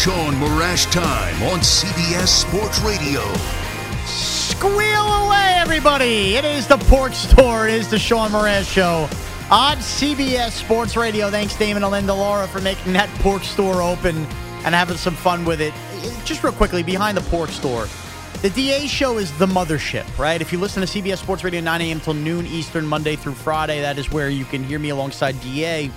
Shaun Morash time on CBS Sports Radio. Squeal away, everybody! It is the Pork Store. It is the Shaun Morash Show on CBS Sports Radio. Thanks, Damon and Linda Laura, for making that Pork Store open and having some fun with it. Just real quickly, behind the Pork Store. The DA show is the mothership, right? If you listen to CBS Sports Radio 9 a.m. till noon Eastern, Monday through Friday, that is where you can hear me alongside DA.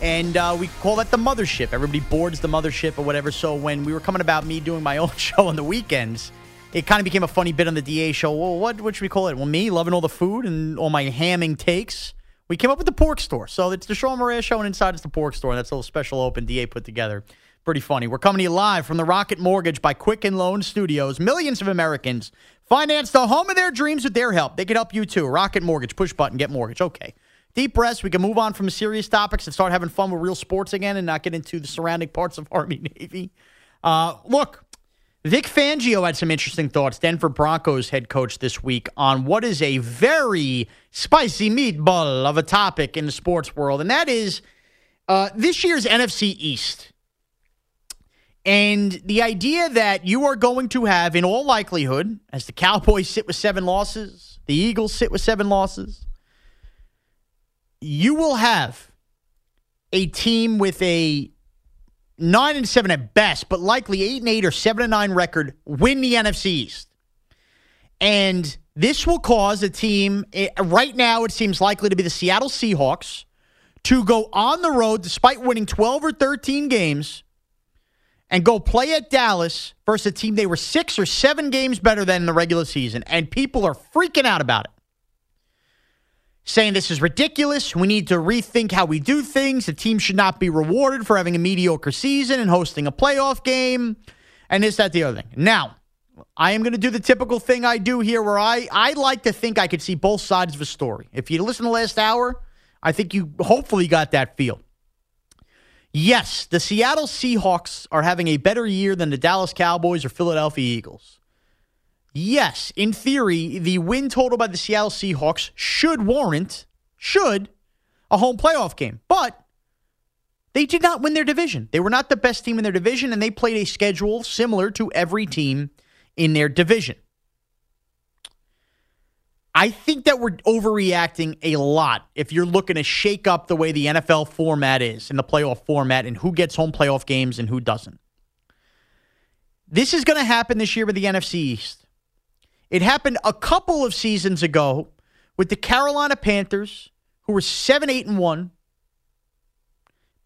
And uh, we call that the mothership. Everybody boards the mothership or whatever. So when we were coming about me doing my own show on the weekends, it kind of became a funny bit on the DA show. Well, what, what should we call it? Well, me loving all the food and all my hamming takes. We came up with the pork store. So it's the Shaun Morash show, and inside it's the pork store. And that's a little special open DA put together. Pretty funny. We're coming to you live from the Rocket Mortgage by Quicken Loan Studios. Millions of Americans finance the home of their dreams with their help. They can help you too. Rocket Mortgage, push button, get mortgage. Okay. Deep breaths. We can move on from serious topics and start having fun with real sports again and not get into the surrounding parts of Army Navy. Uh, look, Vic Fangio had some interesting thoughts, Denver Broncos head coach this week, on what is a very spicy meatball of a topic in the sports world, and that is uh, this year's NFC East. And the idea that you are going to have, in all likelihood, as the Cowboys sit with seven losses, the Eagles sit with seven losses, you will have a team with a nine and seven at best, but likely eight and eight or seven and nine record win the NFC East. And this will cause a team, eh, right now, it seems likely to be the Seattle Seahawks, to go on the road despite winning 12 or 13 games and go play at Dallas versus a team they were six or seven games better than in the regular season. And people are freaking out about it saying this is ridiculous. We need to rethink how we do things. The team should not be rewarded for having a mediocre season and hosting a playoff game and this, that, the other thing. Now, I am going to do the typical thing I do here where I, I like to think I could see both sides of a story. If you listen to last hour, I think you hopefully got that feel. Yes, the Seattle Seahawks are having a better year than the Dallas Cowboys or Philadelphia Eagles. Yes, in theory, the win total by the Seattle Seahawks should warrant, should, a home playoff game. But they did not win their division. They were not the best team in their division, and they played a schedule similar to every team in their division. I think that we're overreacting a lot if you're looking to shake up the way the NFL format is in the playoff format and who gets home playoff games and who doesn't. This is going to happen this year with the NFC East. It happened a couple of seasons ago with the Carolina Panthers, who were 7 8 and 1,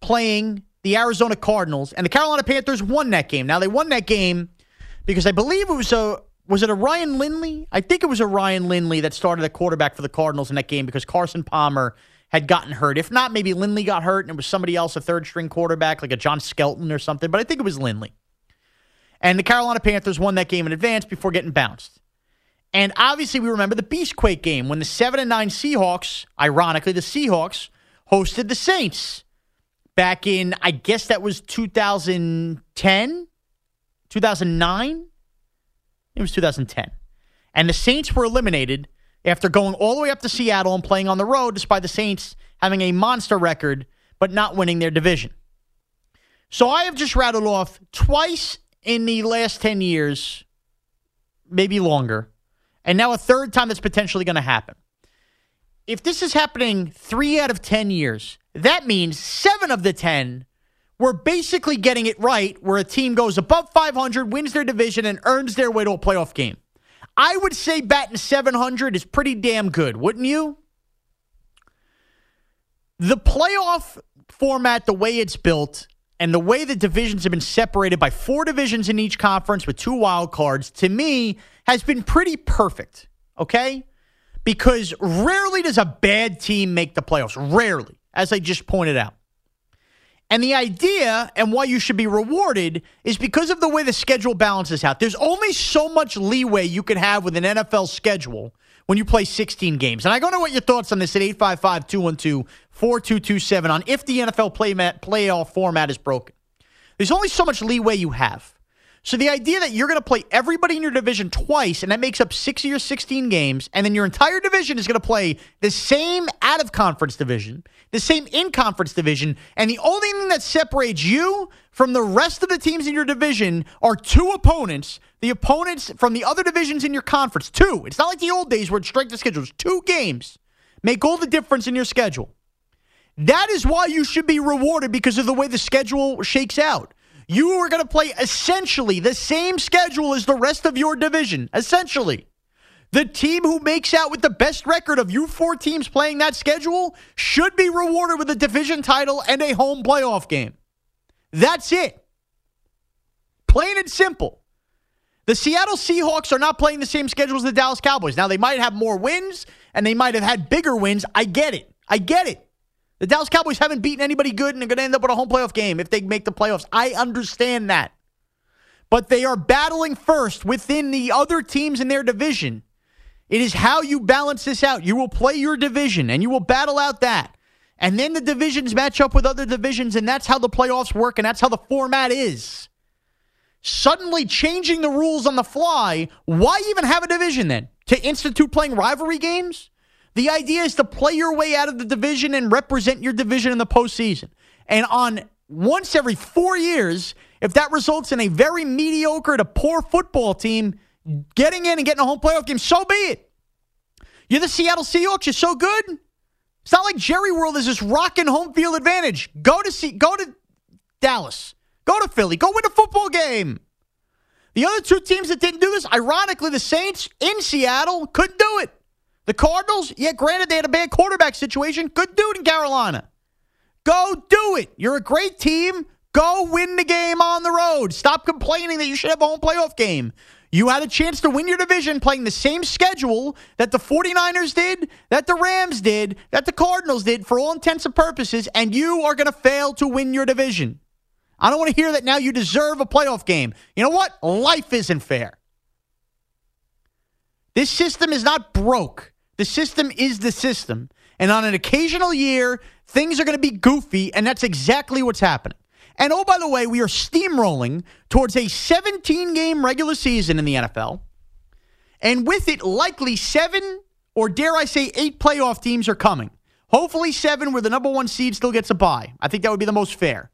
playing the Arizona Cardinals, and the Carolina Panthers won that game. Now, they won that game because I believe it was a. Was it a Ryan Lindley? I think it was a Ryan Lindley that started at quarterback for the Cardinals in that game because Carson Palmer had gotten hurt. If not, maybe Lindley got hurt and it was somebody else, a third string quarterback, like a John Skelton or something, but I think it was Lindley. And the Carolina Panthers won that game in advance before getting bounced. And obviously, we remember the Beastquake game when the 7 and 9 Seahawks, ironically, the Seahawks hosted the Saints back in, I guess that was 2010, 2009. It was 2010. And the Saints were eliminated after going all the way up to Seattle and playing on the road, despite the Saints having a monster record but not winning their division. So I have just rattled off twice in the last 10 years, maybe longer, and now a third time that's potentially going to happen. If this is happening three out of 10 years, that means seven of the 10 we're basically getting it right where a team goes above 500, wins their division, and earns their way to a playoff game. I would say batting 700 is pretty damn good, wouldn't you? The playoff format, the way it's built, and the way the divisions have been separated by four divisions in each conference with two wild cards, to me, has been pretty perfect, okay? Because rarely does a bad team make the playoffs. Rarely, as I just pointed out. And the idea and why you should be rewarded is because of the way the schedule balances out. There's only so much leeway you can have with an NFL schedule when you play 16 games. And I don't know what your thoughts on this at 855 212 4227 on if the NFL play mat, playoff format is broken. There's only so much leeway you have. So the idea that you're going to play everybody in your division twice, and that makes up six of your 16 games, and then your entire division is going to play the same out of conference division, the same in conference division, and the only thing that separates you from the rest of the teams in your division are two opponents. The opponents from the other divisions in your conference, two. It's not like the old days where it's strength of schedule. It's two games make all the difference in your schedule. That is why you should be rewarded because of the way the schedule shakes out. You are going to play essentially the same schedule as the rest of your division. Essentially. The team who makes out with the best record of you four teams playing that schedule should be rewarded with a division title and a home playoff game. That's it. Plain and simple. The Seattle Seahawks are not playing the same schedule as the Dallas Cowboys. Now, they might have more wins and they might have had bigger wins. I get it. I get it. The Dallas Cowboys haven't beaten anybody good and they're going to end up with a home playoff game if they make the playoffs. I understand that. But they are battling first within the other teams in their division. It is how you balance this out. You will play your division and you will battle out that. And then the divisions match up with other divisions, and that's how the playoffs work, and that's how the format is. Suddenly changing the rules on the fly, why even have a division then? To institute playing rivalry games? The idea is to play your way out of the division and represent your division in the postseason. And on once every four years, if that results in a very mediocre to poor football team getting in and getting a home playoff game, so be it. You're the Seattle Seahawks. You're so good. It's not like Jerry World is this rocking home field advantage. Go to see, go to Dallas. Go to Philly. Go win a football game. The other two teams that didn't do this, ironically, the Saints in Seattle couldn't do it. The Cardinals, yeah, granted they had a bad quarterback situation, do it in Carolina. Go do it. You're a great team. Go win the game on the road. Stop complaining that you should have a home playoff game. You had a chance to win your division playing the same schedule that the 49ers did, that the Rams did, that the Cardinals did for all intents and purposes, and you are going to fail to win your division. I don't want to hear that now you deserve a playoff game. You know what? Life isn't fair. This system is not broke. The system is the system. And on an occasional year, things are going to be goofy, and that's exactly what's happening. And oh, by the way, we are steamrolling towards a 17 game regular season in the NFL. And with it, likely seven, or dare I say, eight playoff teams are coming. Hopefully, seven where the number one seed still gets a bye. I think that would be the most fair.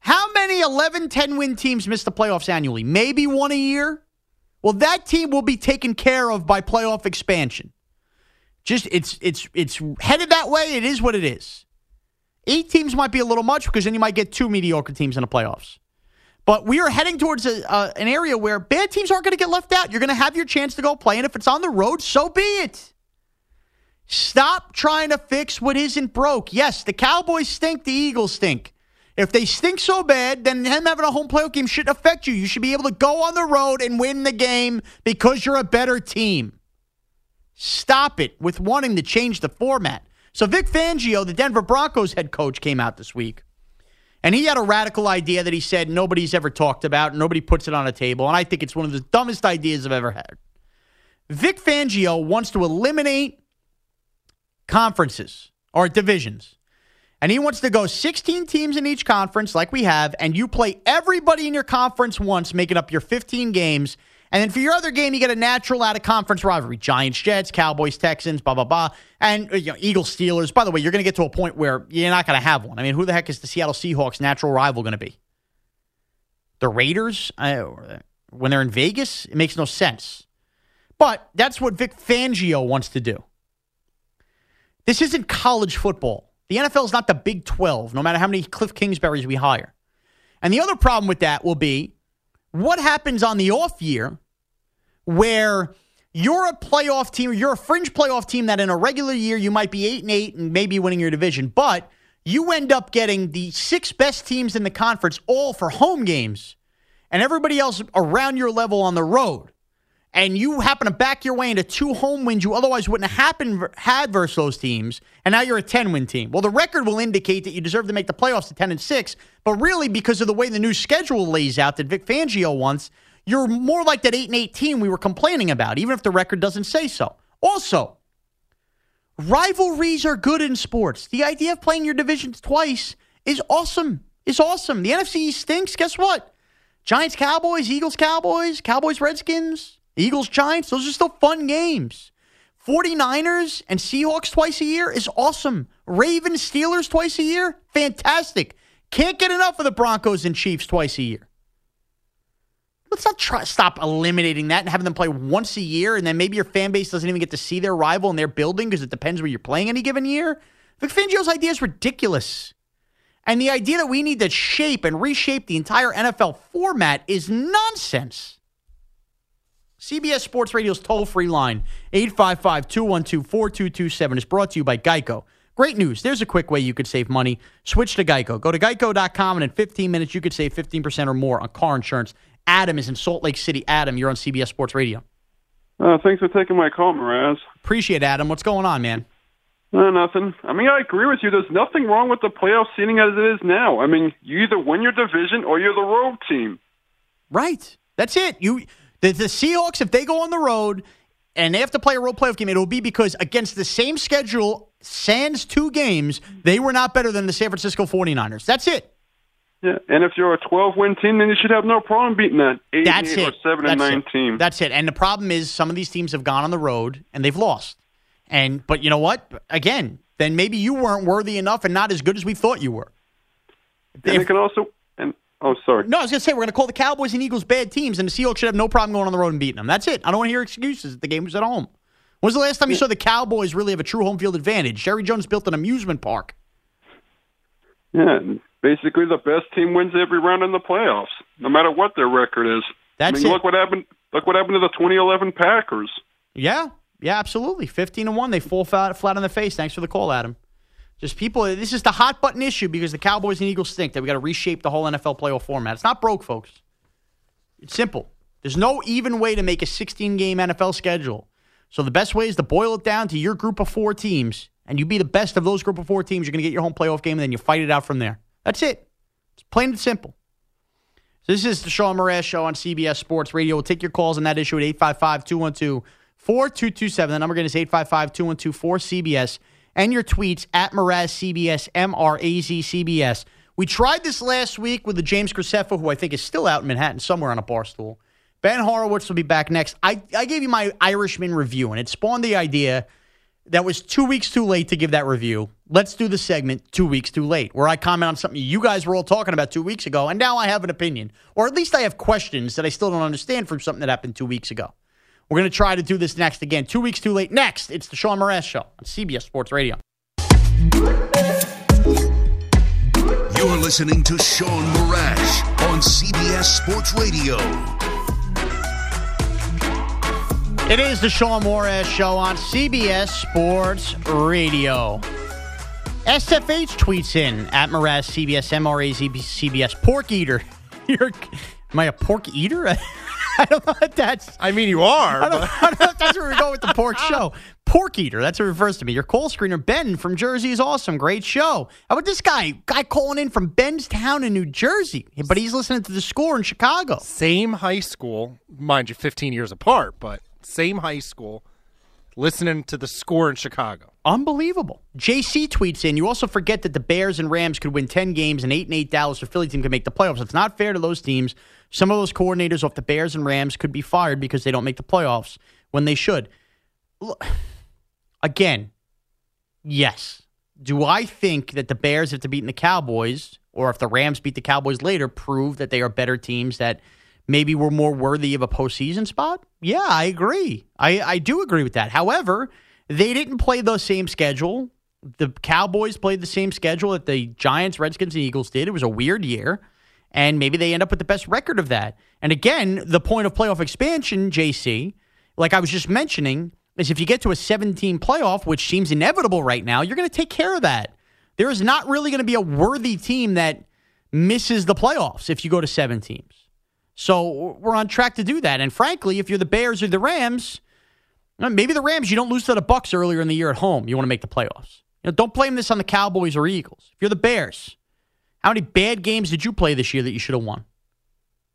How many 11, 10 win teams miss the playoffs annually? Maybe one a year? Well, that team will be taken care of by playoff expansion. Just it's it's it's headed that way. It is what it is. Eight teams might be a little much because then you might get two mediocre teams in the playoffs. But we are heading towards a, uh, an area where bad teams aren't going to get left out. You're going to have your chance to go play, and if it's on the road, so be it. Stop trying to fix what isn't broke. Yes, the Cowboys stink, the Eagles stink. If they stink so bad, then them having a home playoff game shouldn't affect you. You should be able to go on the road and win the game because you're a better team. Stop it with wanting to change the format. So Vic Fangio, the Denver Broncos head coach, came out this week. And he had a radical idea that he said nobody's ever talked about, and nobody puts it on a table, and I think it's one of the dumbest ideas I've ever had. Vic Fangio wants to eliminate conferences or divisions. And he wants to go 16 teams in each conference, like we have, and you play everybody in your conference once, making up your 15 games, and then for your other game, you get a natural out of conference rivalry Giants, Jets, Cowboys, Texans, blah, blah, blah. And uh, you know, Eagles, Steelers. By the way, you're going to get to a point where you're not going to have one. I mean, who the heck is the Seattle Seahawks natural rival going to be? The Raiders? when they're in Vegas, it makes no sense. But that's what Vic Fangio wants to do. This isn't college football. The NFL is not the Big 12, no matter how many Cliff Kingsburys we hire. And the other problem with that will be what happens on the off year where you're a playoff team, you're a fringe playoff team that in a regular year you might be 8 and 8 and maybe winning your division, but you end up getting the six best teams in the conference all for home games and everybody else around your level on the road. And you happen to back your way into two home wins you otherwise wouldn't have happened, had versus those teams, and now you're a 10 win team. Well, the record will indicate that you deserve to make the playoffs to 10 and 6, but really because of the way the new schedule lays out that Vic Fangio wants, you're more like that 8 and 18 we were complaining about, even if the record doesn't say so. Also, rivalries are good in sports. The idea of playing your divisions twice is awesome. Is awesome. The NFC stinks. Guess what? Giants, Cowboys, Eagles, Cowboys, Cowboys, Redskins, Eagles, Giants, those are still fun games. 49ers and Seahawks twice a year is awesome. Ravens, Steelers twice a year, fantastic. Can't get enough of the Broncos and Chiefs twice a year. Let's not try, stop eliminating that and having them play once a year, and then maybe your fan base doesn't even get to see their rival in their building because it depends where you're playing any given year. Vic Fangio's idea is ridiculous. And the idea that we need to shape and reshape the entire NFL format is nonsense. CBS Sports Radio's toll free line, 855 212 4227, is brought to you by Geico. Great news. There's a quick way you could save money. Switch to Geico. Go to geico.com, and in 15 minutes, you could save 15% or more on car insurance. Adam is in Salt Lake City. Adam, you're on CBS Sports Radio. Uh, thanks for taking my call, Mraz. Appreciate it, Adam. What's going on, man? Uh, nothing. I mean, I agree with you. There's nothing wrong with the playoff seating as it is now. I mean, you either win your division or you're the road team. Right. That's it. You the, the Seahawks, if they go on the road and they have to play a road playoff game, it'll be because against the same schedule, sans two games, they were not better than the San Francisco 49ers. That's it. Yeah, and if you're a 12 win team, then you should have no problem beating that 8 That's eight or 7 That's and 9 it. team. That's it. And the problem is some of these teams have gone on the road and they've lost. And but you know what? Again, then maybe you weren't worthy enough and not as good as we thought you were. and if- it can also oh sorry. No, I was going to say we're going to call the Cowboys and Eagles bad teams, and the Seahawks should have no problem going on the road and beating them. That's it. I don't want to hear excuses. The game was at home. When was the last time you saw the Cowboys really have a true home field advantage? Jerry Jones built an amusement park. Yeah, basically the best team wins every round in the playoffs, no matter what their record is. That's I mean, it. look what happened. Look what happened to the 2011 Packers. Yeah, yeah, absolutely. Fifteen and one, they fall flat, flat on the face. Thanks for the call, Adam. Just people. This is the hot button issue because the Cowboys and Eagles think That we got to reshape the whole NFL playoff format. It's not broke, folks. It's simple. There's no even way to make a 16 game NFL schedule. So the best way is to boil it down to your group of four teams, and you be the best of those group of four teams. You're going to get your home playoff game, and then you fight it out from there. That's it. It's plain and simple. So this is the Sean Mraz Show on CBS Sports Radio. We'll take your calls on that issue at 855 212 4227. The number again is 855 212 4CBS. And your tweets at Mraz CBS, M R A Z CBS. We tried this last week with the James Graceffa, who I think is still out in Manhattan somewhere on a bar stool. Ben Horowitz will be back next. I, I gave you my Irishman review, and it spawned the idea that was two weeks too late to give that review. Let's do the segment two weeks too late, where I comment on something you guys were all talking about two weeks ago, and now I have an opinion, or at least I have questions that I still don't understand from something that happened two weeks ago. We're going to try to do this next again. Two weeks too late. Next, it's the Sean Mraz Show on CBS Sports Radio. You're listening to Shaun Morash on CBS Sports Radio. It is the Sean Mraz Show on CBS Sports Radio. SFH tweets in at Mraz CBS MRAZ CBS Pork Eater. You're, am I a pork eater? I don't know if that's. I mean, you are. I don't, I don't know if that's where we go with the pork show. Pork eater. That's what it refers to me. Your call screener, Ben from Jersey, is awesome. Great show. How about this guy? Guy calling in from Benstown in New Jersey, but he's listening to the score in Chicago. same high school, mind you, 15 years apart, but same high school, listening to the score in Chicago. Unbelievable. JC tweets in, you also forget that the Bears and Rams could win 10 games and 8 and 8 Dallas or Philly team could make the playoffs. It's not fair to those teams. Some of those coordinators off the Bears and Rams could be fired because they don't make the playoffs when they should. Look, again, yes. Do I think that the Bears have to beat the Cowboys or if the Rams beat the Cowboys later prove that they are better teams that maybe we're more worthy of a postseason spot? Yeah, I agree. I, I do agree with that. However, they didn't play the same schedule. The Cowboys played the same schedule that the Giants, Redskins, and Eagles did. It was a weird year. And maybe they end up with the best record of that. And again, the point of playoff expansion, JC, like I was just mentioning, is if you get to a 17 playoff, which seems inevitable right now, you're going to take care of that. There is not really going to be a worthy team that misses the playoffs if you go to seven teams. So we're on track to do that. And frankly, if you're the Bears or the Rams, maybe the Rams, you don't lose to the Bucs earlier in the year at home. You want to make the playoffs. You know, don't blame this on the Cowboys or Eagles. If you're the Bears, how many bad games did you play this year that you should have won?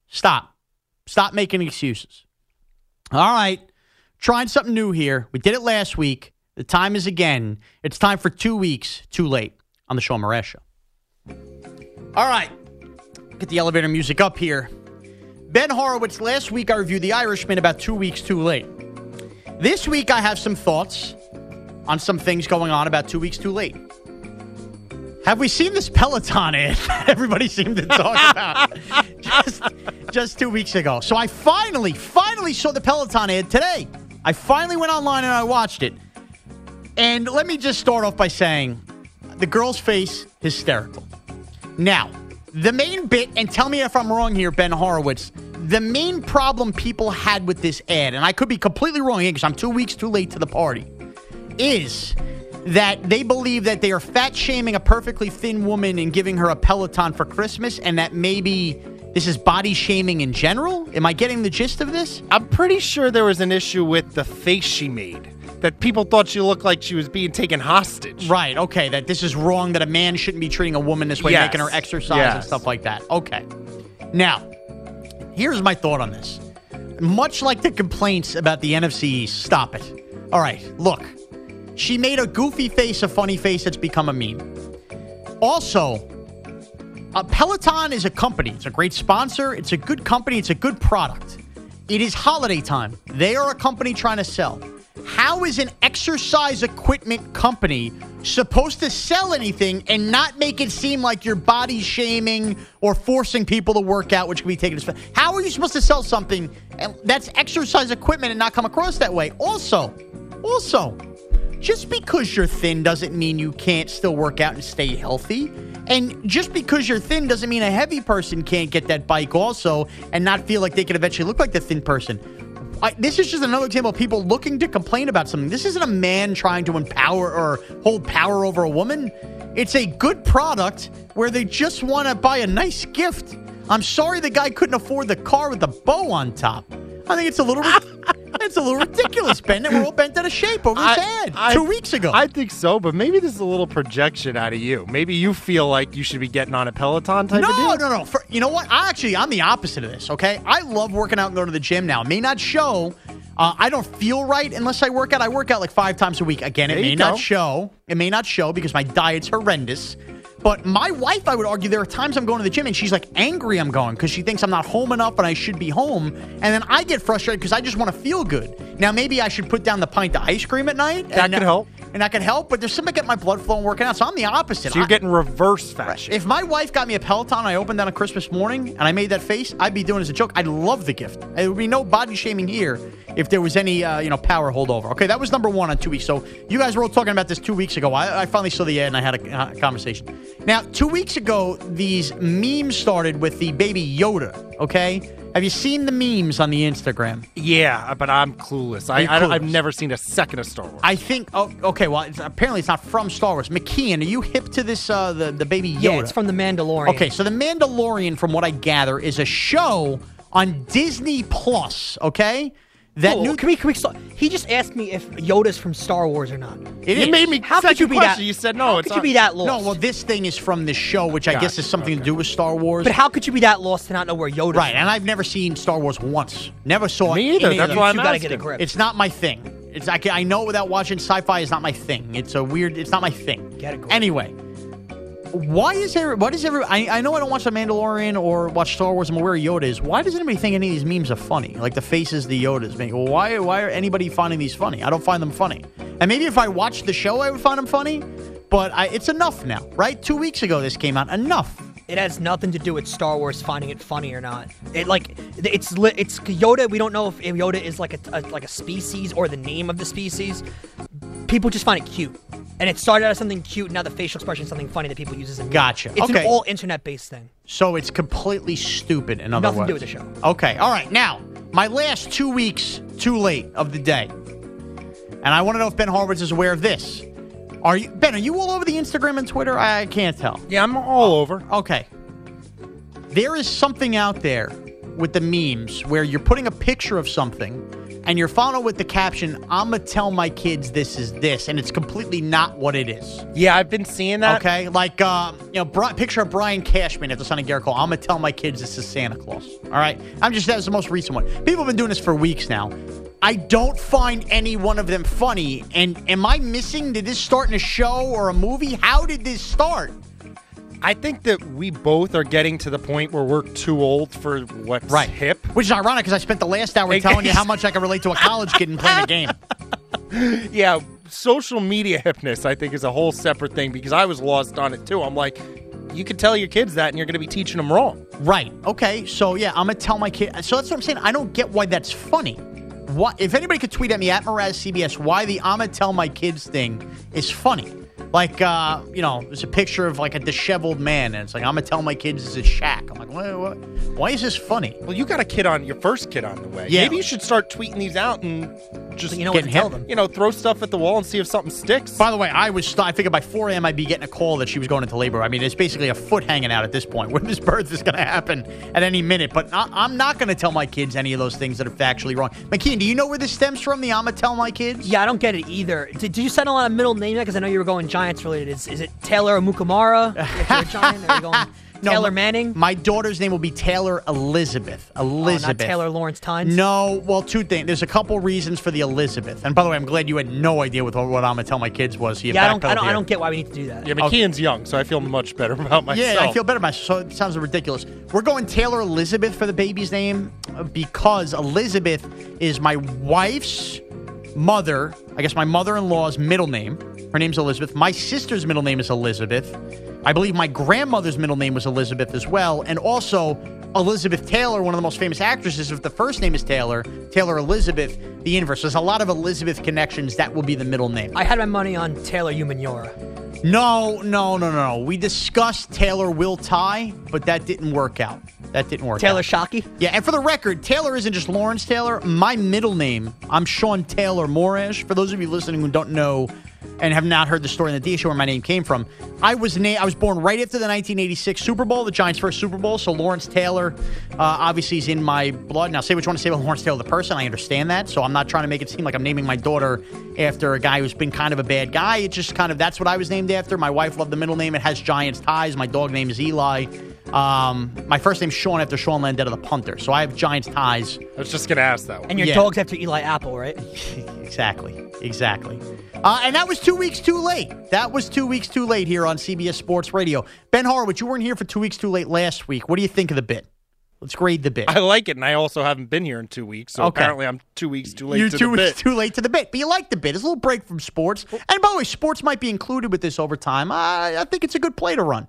Stop. Stop making excuses. All right. Trying something new here. We did it last week. The time is again. It's time for two weeks too late on the Shaun Morash Show. All right. Get the elevator music up here. Ben Horowitz, last week I reviewed The Irishman about two weeks too late. This week I have some thoughts on some things going on about two weeks too late. Have we seen this Peloton ad everybody seemed to talk about just, just two weeks ago? So I finally, finally saw the Peloton ad today. I finally went online and I watched it. And let me just start off by saying the girl's face, hysterical. Now, the main bit, and tell me if I'm wrong here, Ben Horowitz, the main problem people had with this ad, and I could be completely wrong here because I'm two weeks too late to the party, is that they believe that they are fat shaming a perfectly thin woman and giving her a Peloton for Christmas, and that maybe this is body shaming in general. Am I getting the gist of this? I'm pretty sure there was an issue with the face she made. That people thought she looked like she was being taken hostage. Right. Okay. That this is wrong. That a man shouldn't be treating a woman this way, Yes. making her exercise and stuff like that. Okay. Now, here's my thought on this. Much like the complaints about the NFC stop it. All right. Look, she made a goofy face, a funny face that's become a meme. Also, uh, Peloton is a company. It's a great sponsor. It's a good company. It's a good product. It is holiday time. They are a company trying to sell. How is an exercise equipment company supposed to sell anything and not make it seem like you're body shaming or forcing people to work out, which can be taken as how are you supposed to sell something that's exercise equipment and not come across that way? Also, also, just because you're thin doesn't mean you can't still work out and stay healthy. And just because you're thin doesn't mean a heavy person can't get that bike also and not feel like they can eventually look like the thin person. I, this is just another example of people looking to complain about something. This isn't a man trying to empower or hold power over a woman. It's a good product where they just want to buy a nice gift. I'm sorry the guy couldn't afford the car with the bow on top. I think it's a little, it's a little ridiculous, Ben. That we're all bent out of shape over this ad two weeks ago. I think so, but maybe this is a little projection out of you. Maybe you feel like you should be getting on a Peloton type of no, deal. no, no. For, you know what? I actually, I'm the opposite of this. Okay, I love working out and going to the gym now. It may not show. Uh, I don't feel right unless I work out. I work out like five times a week. Again, it There may not show. It may not show because my diet's horrendous. But my wife, I would argue, there are times I'm going to the gym and she's like angry I'm going because she thinks I'm not home enough and I should be home. And then I get frustrated because I just want to feel good. Now, maybe I should put down the pint of ice cream at night. That and could help. And that could help. But there's something getting my blood flowing working out. So I'm the opposite. So you're I- getting reverse fashion. if my wife got me a Peloton, I opened that on Christmas morning, and I made that face, I'd be doing it as a joke. I'd love the gift. There would be no body shaming here if there was any, uh, you know, power holdover. Okay, that was number one on two weeks. So you guys were all talking about this two weeks ago. I, I finally saw the ad and I had a uh, conversation. Now, two weeks ago, these memes started with the baby Yoda. Okay, have you seen the memes on the Instagram? yeah, but I'm clueless. I, You're I don't, I've never seen a second of Star Wars. I think. Oh, okay. Well, it's, apparently it's not from Star Wars. McKeon, are you hip to this? Uh, the the baby Yoda. Yeah, it's from The Mandalorian. Okay, so The Mandalorian, from what I gather, is a show on Disney Plus. Okay, that Cool. new. can we, can we start? He just asked me if Yoda's from Star Wars or not. It you is. made me How could you be question. that? You said no. How it's could not. you be that lost? No, well, this thing is from the show, which I guess Gotcha. is something to do with Star Wars. but how could you be that lost to not know where Yoda's right, from? and I've never seen Star Wars once. Never saw it. Me either. any of That's why I'm you gotta get a grip. It's not my thing. It's I, can, I know without watching sci-fi is not my thing. It's a weird. It's not my thing. Get a grip. Anyway, why is there? What is every? I, I know I don't watch The Mandalorian or watch Star Wars. I'm aware Yoda is. Why does anybody think any of these memes are funny? Like the faces the Yodas. Well, why? Why are anybody finding these funny? I don't find them funny. And maybe if I watched the show, I would find them funny. But I, it's enough now, right? Two weeks ago, this came out. Enough. It has nothing to do with Star Wars finding it funny or not. It like it's li- it's Yoda. We don't know if Yoda is like a, a like a species or the name of the species. People just find it cute, and it started out as something cute. Now the facial expression is something funny that people use as a meme. Gotcha. It's Okay. an all internet based thing. So it's completely stupid. In other Nothing words, to do with the show. Okay. All right. Now, my last two weeks too late of the day, and I want to know if Ben Horowitz is aware of this. Are you Ben? Are you all over the Instagram and Twitter? I can't tell. Yeah, I'm all over. Okay. There is something out there with the memes where you're putting a picture of something and you're following with the caption, I'm going to tell my kids this is this, and it's completely not what it is. Yeah, I've been seeing that. Okay, like um, you know, Bri- picture of Brian Cashman at the Son of Gerrit Cole. I'm gonna tell my kids this is Santa Claus. All right, I'm just that's the most recent one. People have been doing this for weeks now. I don't find any one of them funny. And am I missing? Did this start in a show or a movie? How did this start? I think that we both are getting to the point where we're too old for what's Right. hip. Which is ironic because I spent the last hour telling you how much I can relate to a college kid and playing a game. Yeah, social media hipness, I think, is a whole separate thing because I was lost on it too. I'm like, you could tell your kids that and you're going to be teaching them wrong. Right. Okay. So yeah, I'm gonna tell my kid. So that's what I'm saying. I don't get why that's funny. What if anybody could tweet at me at Mraz CBS why the I'm gonna tell my kids thing is funny? Like, uh, you know, there's a picture of like a disheveled man, and it's like I'm gonna tell my kids this is Shaq. I'm like, what, what, why is this funny? Well, you got a kid on your first kid on the way. Yeah. Maybe you should start tweeting these out and just You know Getting tell them. you know throw stuff at the wall and see if something sticks. By the way, I was I figured by 4 a.m. I'd be getting a call that she was going into labor. I mean, it's basically a foot hanging out at this point. When this birth is going to happen at any minute. But I- I'm not going to tell my kids any of those things that are factually wrong. McKeon, do you know where this stems from? The I'ma tell my kids? Yeah, I don't get it either. Did, did you a lot of middle name? Because I know you were going Giants related. Is, is it Taylor or Mukamara? If you're a Giant, are you going No, Taylor Manning? My daughter's name will be Taylor Elizabeth. Oh, Elizabeth. not Taylor Lawrence Tynes? No, well, two things. There's a couple reasons for the Elizabeth. And by the way, I'm glad you had no idea what, what I'm gonna tell my kids was. So Yeah, I don't, I don't, I don't get why we need to do that. yeah, McKeon's young, so I feel much better about myself. Yeah, I feel better about. So it sounds ridiculous. We're going Taylor Elizabeth for the baby's name uh, because Elizabeth is my wife's mother. I guess my mother-in-law's middle name. Her name's Elizabeth. My sister's middle name is Elizabeth. I believe my grandmother's middle name was Elizabeth as well, and also Elizabeth Taylor, one of the most famous actresses. If the first name is Taylor, Taylor Elizabeth, the inverse. There's a lot of Elizabeth connections. That will be the middle name. I had my money on Taylor Humaniora. No, no, no, no. We discussed Taylor will tie, but that didn't work out. That didn't work Taylor out. Shockey? Yeah, and for the record, Taylor isn't just Lawrence Taylor. My middle name, I'm Shaun Taylor Morash. For those of you listening who don't know and have not heard the story in the D show where my name came from, I was na- I was born right after the 1986 Super Bowl, the Giants' first Super Bowl. So Lawrence Taylor, uh, obviously, is in my blood. Now, say what you want to say about Lawrence Taylor, the person. I understand that. So I'm not trying to make it seem like I'm naming my daughter after a guy who's been kind of a bad guy. It's just kind of that's what I was named after. My wife loved the middle name. It has Giants ties. My dog name is Eli. Um, my first name's Sean after Sean Landeta, the punter. So I have Giants ties. I was just gonna ask that one. And your Yeah. dog's after Eli Apple, right? Exactly. Exactly. Uh, and that was two weeks too late. That was two weeks too late here on CBS Sports Radio. Ben Horowitz, you weren't here for two weeks too late last week. What do you think of the bit? Let's grade the bit. I like it, and I also haven't been here in two weeks, so Okay. apparently I'm two weeks too late You're to two the weeks bit. too late to the bit, but you like the bit. It's a little break from sports. And by the way, sports might be included with this overtime. I, I think it's a good play to run.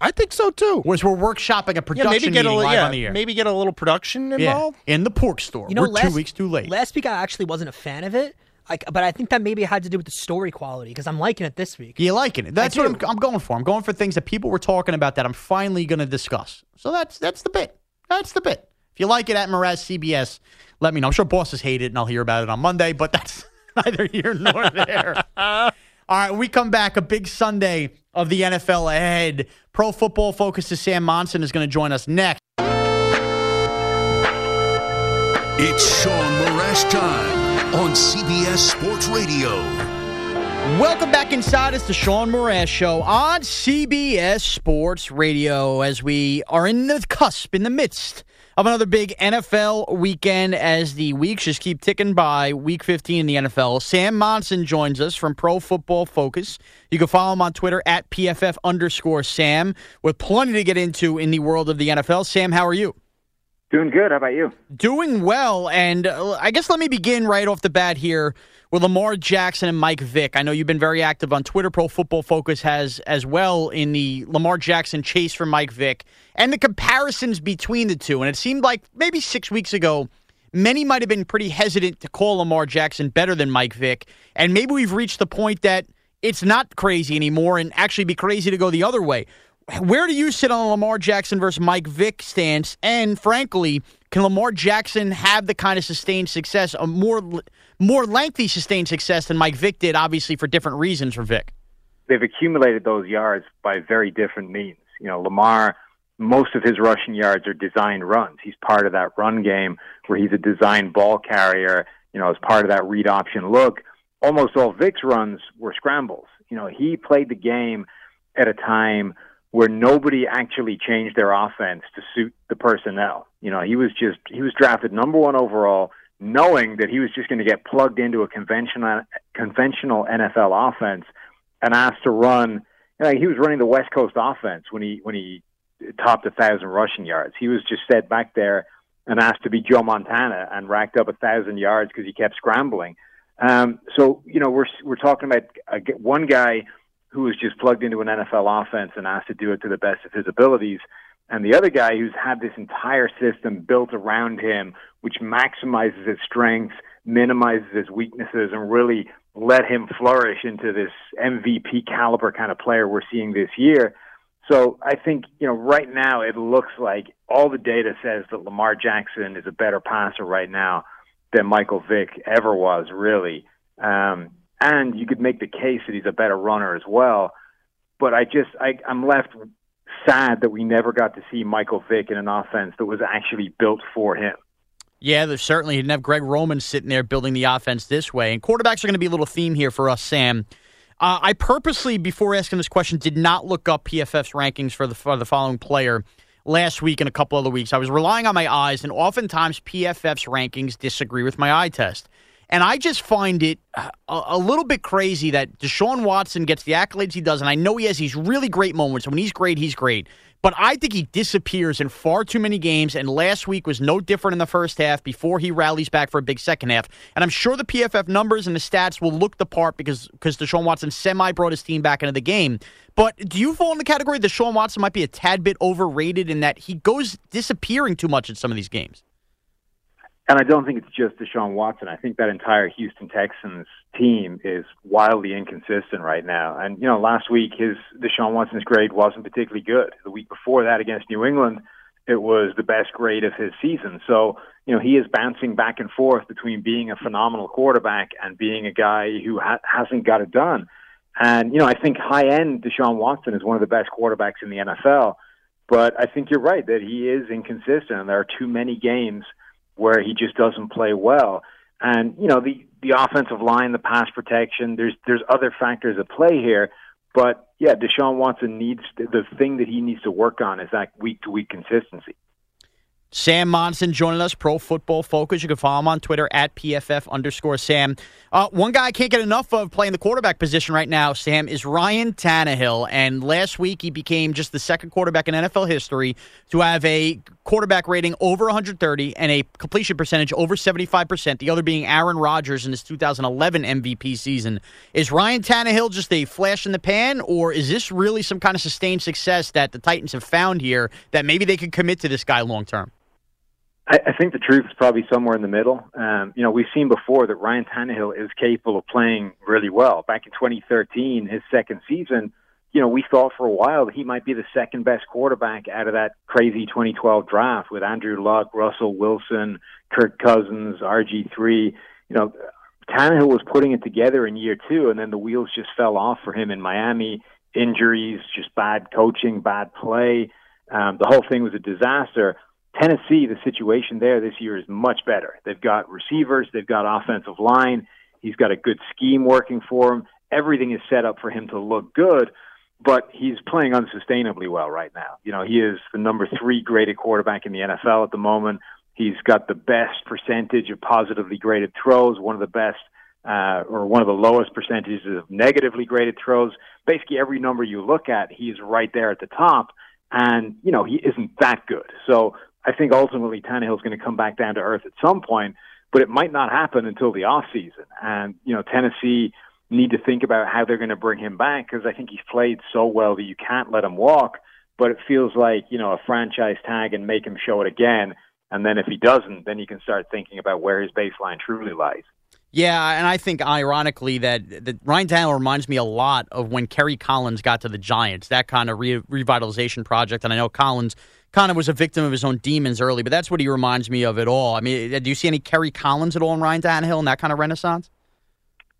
I think so too. Whereas we're workshopping a production Yeah, production maybe get a meeting li- live yeah, on the air. maybe get a little production yeah, involved. in the pork store. You know, we're last, two weeks too late. Last week I actually wasn't a fan of it, I, but I think that maybe it had to do with the story quality because I'm liking it this week. You liking it? That's what I'm. I'm going for. I'm going for things that people were talking about that I'm finally going to discuss. So that's that's the bit. That's the bit. If you like it at Mraz CBS, let me know. I'm sure bosses hate it, and I'll hear about it on Monday. But that's neither here nor there. All right, when we come back. A big Sunday of the NFL ahead. Pro Football focus Focus's Sam Monson is going to join us next. It's Shaun Morash time on CBS Sports Radio. Welcome back inside. It's the Shaun Morash Show on CBS Sports Radio as we are in the cusp, in the midst of another big NFL weekend as the weeks just keep ticking by. Week 15 in the NFL. Sam Monson joins us from Pro Football Focus. You can follow him on Twitter at PFF underscore Sam with plenty to get into in the world of the NFL. Sam, how are you? Doing good. How about you? Doing well, and uh, I guess let me begin right off the bat here with Lamar Jackson and Mike Vick. I know you've been very active on Twitter. Pro Football Focus has as well in the Lamar Jackson chase for Mike Vick and the comparisons between the two. And it seemed like maybe six weeks ago, many might have been pretty hesitant to call Lamar Jackson better than Mike Vick. And maybe we've reached the point that it's not crazy anymore and actually be crazy to go the other way. Where do you sit on the Lamar Jackson versus Mike Vick stance? And frankly, can Lamar Jackson have the kind of sustained success, a more more lengthy sustained success than Mike Vick did, obviously for different reasons for Vick? They've accumulated those yards by very different means. You know, Lamar, most of his rushing yards are designed runs. He's part of that run game where he's a designed ball carrier, you know, as part of that read option look. Almost all Vick's runs were scrambles. You know, he played the game at a time where nobody actually changed their offense to suit the personnel. You know, he was just he was drafted number one overall, knowing that he was just going to get plugged into a conventional conventional NFL offense and asked to run, you know, he was running the West Coast offense when he when he topped a thousand rushing yards. He was just set back there and asked to be Joe Montana and racked up a thousand yards because he kept scrambling. Um, so you know we're we're talking about a, one guy who was just plugged into an NFL offense and asked to do it to the best of his abilities, and the other guy who's had this entire system built around him, which maximizes his strengths, minimizes his weaknesses, and really let him flourish into this MVP caliber kind of player we're seeing this year. So I think, you know, right now it looks like all the data says that Lamar Jackson is a better passer right now than Michael Vick ever was, really. Um, and you could make the case that he's a better runner as well. But I just, I, I'm left sad that we never got to see Michael Vick in an offense that was actually built for him. Yeah, there's certainly didn't have Greg Roman sitting there building the offense this way. And quarterbacks are going to be a little theme here for us, Sam. Uh, I purposely, before asking this question, did not look up PFF's rankings for the for the following player last week and a couple other weeks. I was relying on my eyes, and oftentimes PFF's rankings disagree with my eye test. And I just find it uh, a, a, little bit crazy that Deshaun Watson gets the accolades he does, and I know he has these really great moments. When he's great, he's great. But I think he disappears in far too many games, and last week was no different in the first half before he rallies back for a big second half. And I'm sure the PFF numbers and the stats will look the part because because Deshaun Watson semi brought his team back into the game. But do you fall in the category that Deshaun Watson might be a tad bit overrated in that he goes disappearing too much in some of these games? And I don't think it's just Deshaun Watson. I think that entire Houston Texans team is wildly inconsistent right now. And, you know, last week his Deshaun Watson's grade wasn't particularly good. The week before that against New England, it was the best grade of his season. So, you know, he is bouncing back and forth between being a phenomenal quarterback and being a guy who ha- hasn't got it done. And, you know, I think high end Deshaun Watson is one of the best quarterbacks in the NFL. But I think you're right that he is inconsistent. And there are too many games – where he just doesn't play well. And you know the the offensive line, the pass protection. There's there's other factors at play here, but yeah, Deshaun Watson needs the thing that he needs to work on is that week to week consistency. Sam Monson joining us, Pro Football Focus. You can follow him on Twitter at PFF underscore Sam. Uh, one guy I can't get enough of playing the quarterback position right now, Sam, is Ryan Tannehill. And last week he became just the second quarterback in NFL history to have a quarterback rating over 130 and a completion percentage over 75%, the other being Aaron Rodgers in his 2011 MVP season. Is Ryan Tannehill just a flash in the pan, or is this really some kind of sustained success that the Titans have found here that maybe they could commit to this guy long term? I, I think the truth is probably somewhere in the middle. Um, you know, we've seen before that Ryan Tannehill is capable of playing really well. Back in 2013, his second season, you know, we thought for a while that he might be the second best quarterback out of that crazy 2012 draft with Andrew Luck, Russell Wilson, Kirk Cousins, RG3. You know, Tannehill was putting it together in year two, and then the wheels just fell off for him in Miami. Injuries, just bad coaching, bad play. Um, the whole thing was a disaster. Tennessee, the situation there this year is much better. They've got receivers, they've got offensive line, he's got a good scheme working for him. Everything is set up for him to look good, but he's playing unsustainably well right now. You know, he is the number three graded quarterback in the NFL at the moment. He's got the best percentage of positively graded throws, one of the best uh, or one of the lowest percentages of negatively graded throws. Basically, every number you look at, he's right there at the top. And, you know, he isn't that good. So I think ultimately Tannehill's going to come back down to earth at some point, but it might not happen until the off season. And you know, Tennessee need to think about how they're going to bring him back because I think he's played so well that you can't let him walk. But it feels like you know a franchise tag and make him show it again. And then if he doesn't, then you can start thinking about where his baseline truly lies. Yeah, and I think ironically that, that Ryan Tannehill reminds me a lot of when Kerry Collins got to the Giants, that kind of re- revitalization project. And I know Collins kind of was a victim of his own demons early, but that's what he reminds me of at all. I mean, uh, do you see any Kerry Collins at all in Ryan Tannehill and that kind of renaissance?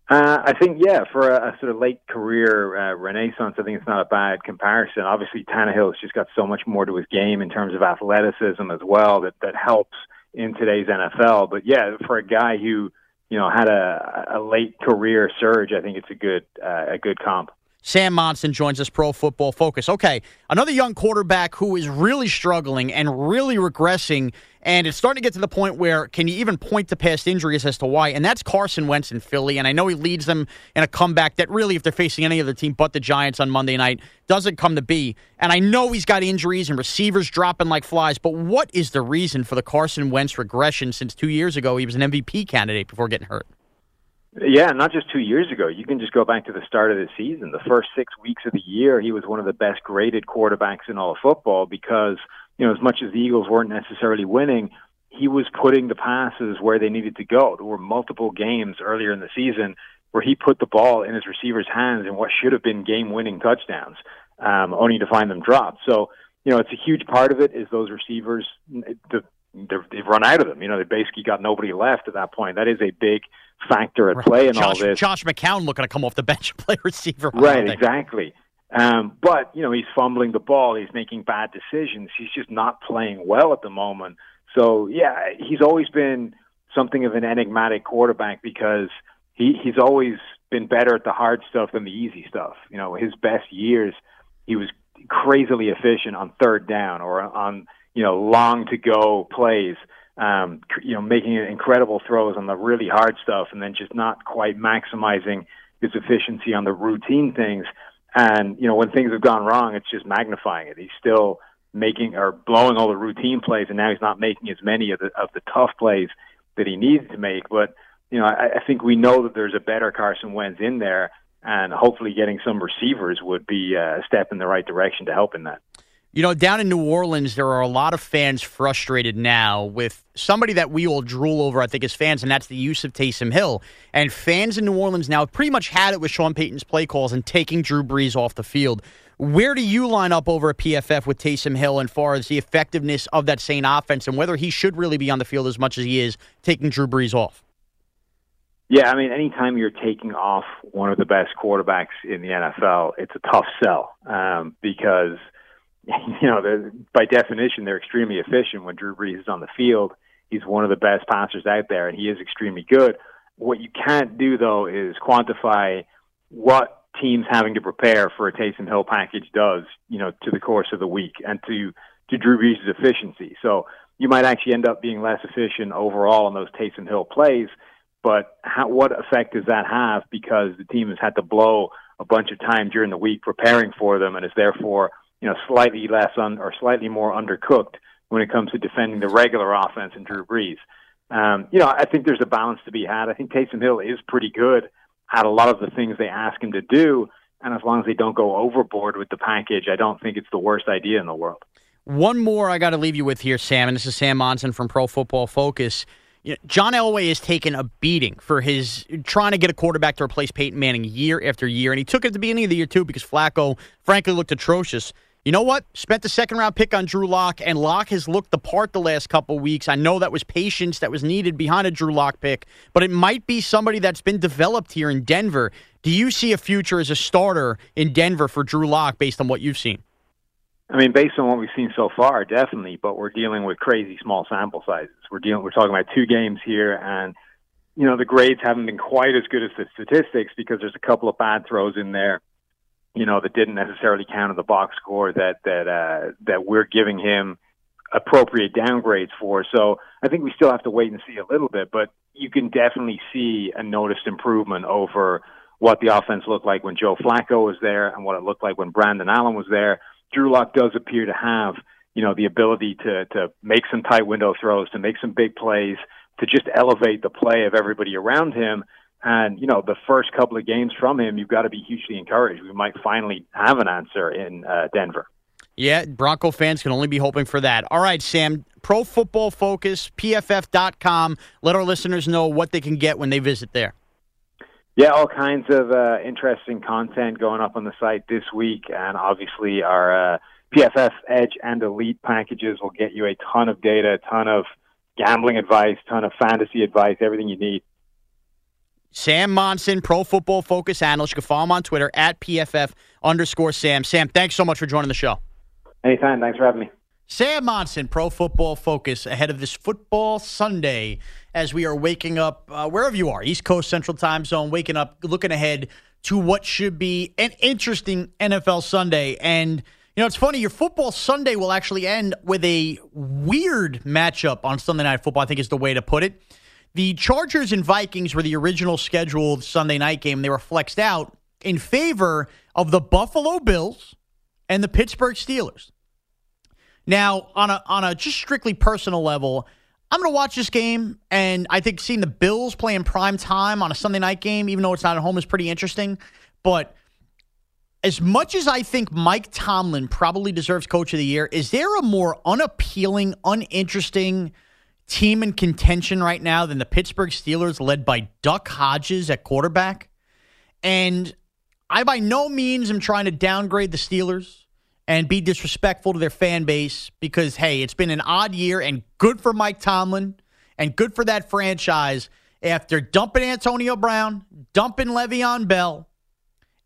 Uh, I think, yeah, for a, a sort of late career uh, renaissance, I think it's not a bad comparison. Obviously, Tannehill has just got so much more to his game in terms of athleticism as well that, that helps in today's NFL. But yeah, for a guy who, you know, had a, a late career surge, I think it's a good, uh, a good comp. Sam Monson joins us, Pro Football Focus. Okay, another young quarterback who is really struggling and really regressing, and it's starting to get to the point where can you even point to past injuries as to why? And that's Carson Wentz in Philly, and I know he leads them in a comeback that really, if they're facing any other team but the Giants on Monday night, doesn't come to be. And I know he's got injuries and receivers dropping like flies, but what is the reason for the Carson Wentz regression since two years ago he was an MVP candidate before getting hurt? Yeah, not just two years ago. You can just go back to the start of the season. The first six weeks of the year, he was one of the best graded quarterbacks in all of football because, you know, as much as the Eagles weren't necessarily winning, he was putting the passes where they needed to go. There were multiple games earlier in the season where he put the ball in his receivers' hands in what should have been game-winning touchdowns, um, only to find them dropped. So, you know, it's a huge part of it is those receivers. The, they've run out of them. You know, they basically got nobody left at that point. That is a big factor at play in Josh, all this. Josh McCown looking to come off the bench and play receiver. Right, exactly. Um, but you know, he's fumbling the ball. He's making bad decisions. He's just not playing well at the moment. So yeah, he's always been something of an enigmatic quarterback because he he's always been better at the hard stuff than the easy stuff. You know, his best years, he was crazily efficient on third down or on you know long to go plays um, you know, making incredible throws on the really hard stuff, and then just not quite maximizing his efficiency on the routine things. And you know, when things have gone wrong, it's just magnifying it. He's still making or blowing all the routine plays, and now he's not making as many of the of the tough plays that he needs to make. But you know, I, I think we know that there's a better Carson Wentz in there, and hopefully, getting some receivers would be a step in the right direction to help in that. You know, down in New Orleans, there are a lot of fans frustrated now with somebody that we all drool over, I think, as fans, and that's the use of Taysom Hill. And fans in New Orleans now pretty much had it with Sean Payton's play calls and taking Drew Brees off the field. Where do you line up over a PFF with Taysom Hill and far as the effectiveness of that same offense and whether he should really be on the field as much as he is taking Drew Brees off? Yeah, I mean, anytime you're taking off one of the best quarterbacks in the NFL, it's a tough sell um, because – you know, by definition, they're extremely efficient when Drew Brees is on the field. He's one of the best passers out there, and he is extremely good. What you can't do, though, is quantify what teams having to prepare for a Taysom Hill package does, you know, to the course of the week and to to Drew Brees' efficiency. So you might actually end up being less efficient overall on those Taysom Hill plays. But how, what effect does that have? Because the team has had to blow a bunch of time during the week preparing for them, and is therefore you know, slightly less on or slightly more undercooked when it comes to defending the regular offense and Drew Brees. Um, you know, I think there's a balance to be had. I think Taysom Hill is pretty good at a lot of the things they ask him to do, and as long as they don't go overboard with the package, I don't think it's the worst idea in the world. One more I got to leave you with here, Sam, and this is Sam Monson from Pro Football Focus. You know, John Elway has taken a beating for his trying to get a quarterback to replace Peyton Manning year after year, and he took it at the beginning of the year too because Flacco, frankly, looked atrocious. You know what? Spent the second round pick on Drew Lock, and Lock has looked the part the last couple weeks. I know that was patience that was needed behind a Drew Lock pick, but it might be somebody that's been developed here in Denver. Do you see a future as a starter in Denver for Drew Lock based on what you've seen? I mean, based on what we've seen so far, definitely. But we're dealing with crazy small sample sizes. We're dealing. We're talking about two games here, and you know the grades haven't been quite as good as the statistics because there's a couple of bad throws in there you know, that didn't necessarily count in the box score that that uh, that we're giving him appropriate downgrades for. So I think we still have to wait and see a little bit, but you can definitely see a noticed improvement over what the offense looked like when Joe Flacco was there and what it looked like when Brandon Allen was there. Drew Lock does appear to have, you know, the ability to to make some tight window throws, to make some big plays, to just elevate the play of everybody around him. And, you know, the first couple of games from him, you've got to be hugely encouraged. We might finally have an answer in uh, Denver. Yeah, Bronco fans can only be hoping for that. All right, Sam, Pro Football Focus, PFF.com. Let our listeners know what they can get when they visit there. Yeah, all kinds of uh, interesting content going up on the site this week. And obviously, our uh, PFF Edge and Elite packages will get you a ton of data, a ton of gambling advice, ton of fantasy advice, everything you need. Sam Monson, Pro Football Focus analyst. You can follow him on Twitter at PFF underscore Sam. Sam, thanks so much for joining the show. Anytime. Thanks for having me. Sam Monson, Pro Football Focus, ahead of this football Sunday as we are waking up uh, wherever you are, East Coast, Central Time Zone, waking up, looking ahead to what should be an interesting NFL Sunday. And, you know, it's funny, your football Sunday will actually end with a weird matchup on Sunday Night Football, I think is the way to put it. The Chargers and Vikings were the original scheduled Sunday night game. They were flexed out in favor of the Buffalo Bills and the Pittsburgh Steelers. Now, on a on a just strictly personal level, I'm going to watch this game, and I think seeing the Bills playing prime time on a Sunday night game, even though it's not at home, is pretty interesting. But as much as I think Mike Tomlin probably deserves Coach of the Year, is there a more unappealing, uninteresting team in contention right now than the Pittsburgh Steelers, led by Duck Hodges at quarterback? And I by no means am trying to downgrade the Steelers and be disrespectful to their fan base because, hey, it's been an odd year and good for Mike Tomlin and good for that franchise after dumping Antonio Brown, dumping Le'Veon Bell,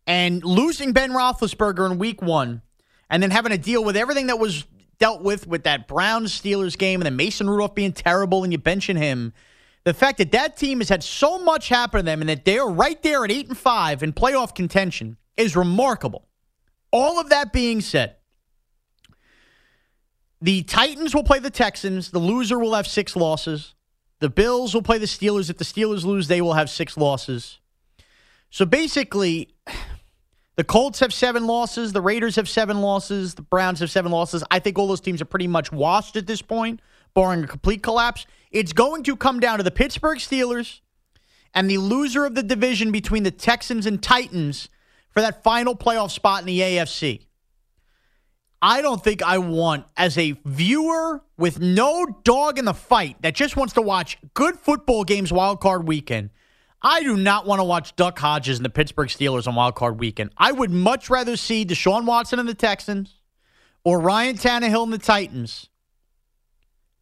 and losing Ben Roethlisberger in week one, and then having to deal with everything that was dealt with with that Browns Steelers game and then Mason Rudolph being terrible and you benching him. The fact that that team has had so much happen to them and that they are right there at eight and five in playoff contention is remarkable. All of that being said, the Titans will play the Texans. The loser will have six losses. The Bills will play the Steelers. If the Steelers lose, they will have six losses. So basically, the Colts have seven losses. The Raiders have seven losses. The Browns have seven losses. I think all those teams are pretty much washed at this point, barring a complete collapse. It's going to come down to the Pittsburgh Steelers and the loser of the division between the Texans and Titans for that final playoff spot in the AFC. I don't think I want, as a viewer with no dog in the fight that just wants to watch good football games wild card weekend, I do not want to watch Duck Hodges and the Pittsburgh Steelers on wild card weekend. I would much rather see Deshaun Watson and the Texans or Ryan Tannehill and the Titans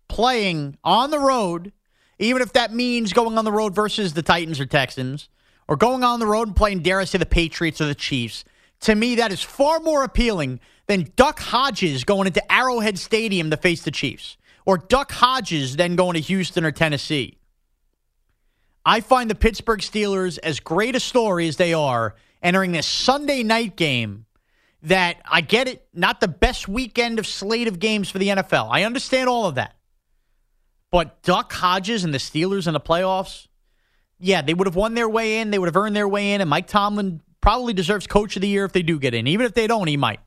playing on the road, even if that means going on the road versus the Titans or Texans or going on the road and playing, dare say, the Patriots or the Chiefs, to me, that is far more appealing than Duck Hodges going into Arrowhead Stadium to face the Chiefs or Duck Hodges then going to Houston or Tennessee. I find the Pittsburgh Steelers as great a story as they are entering this Sunday night game that I get it, not the best weekend of slate of games for the NFL. I understand all of that. But Duck Hodges and the Steelers in the playoffs, yeah, they would have won their way in. They would have earned their way in. And Mike Tomlin probably deserves coach of the year if they do get in. Even if they don't, he might.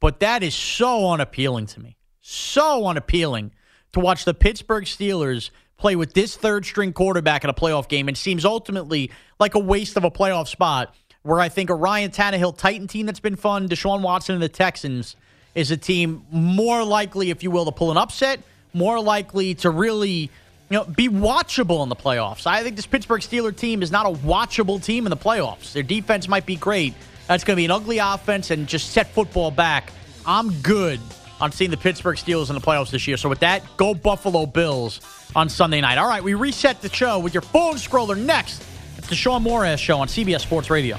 But that is so unappealing to me. So unappealing to watch the Pittsburgh Steelers play with this third string quarterback in a playoff game. and seems ultimately like a waste of a playoff spot where I think a Ryan Tannehill Titan team that's been fun, Deshaun Watson and the Texans is a team more likely, if you will, to pull an upset, more likely to really you know, be watchable in the playoffs. I think this Pittsburgh Steeler team is not a watchable team in the playoffs. Their defense might be great. That's going to be an ugly offense and just set football back. I'm good on seeing the Pittsburgh Steelers in the playoffs this year. So with that, go Buffalo Bills on Sunday night. All right, we reset the show with your phone scroller next. It's the Shaun Morash Show on CBS Sports Radio.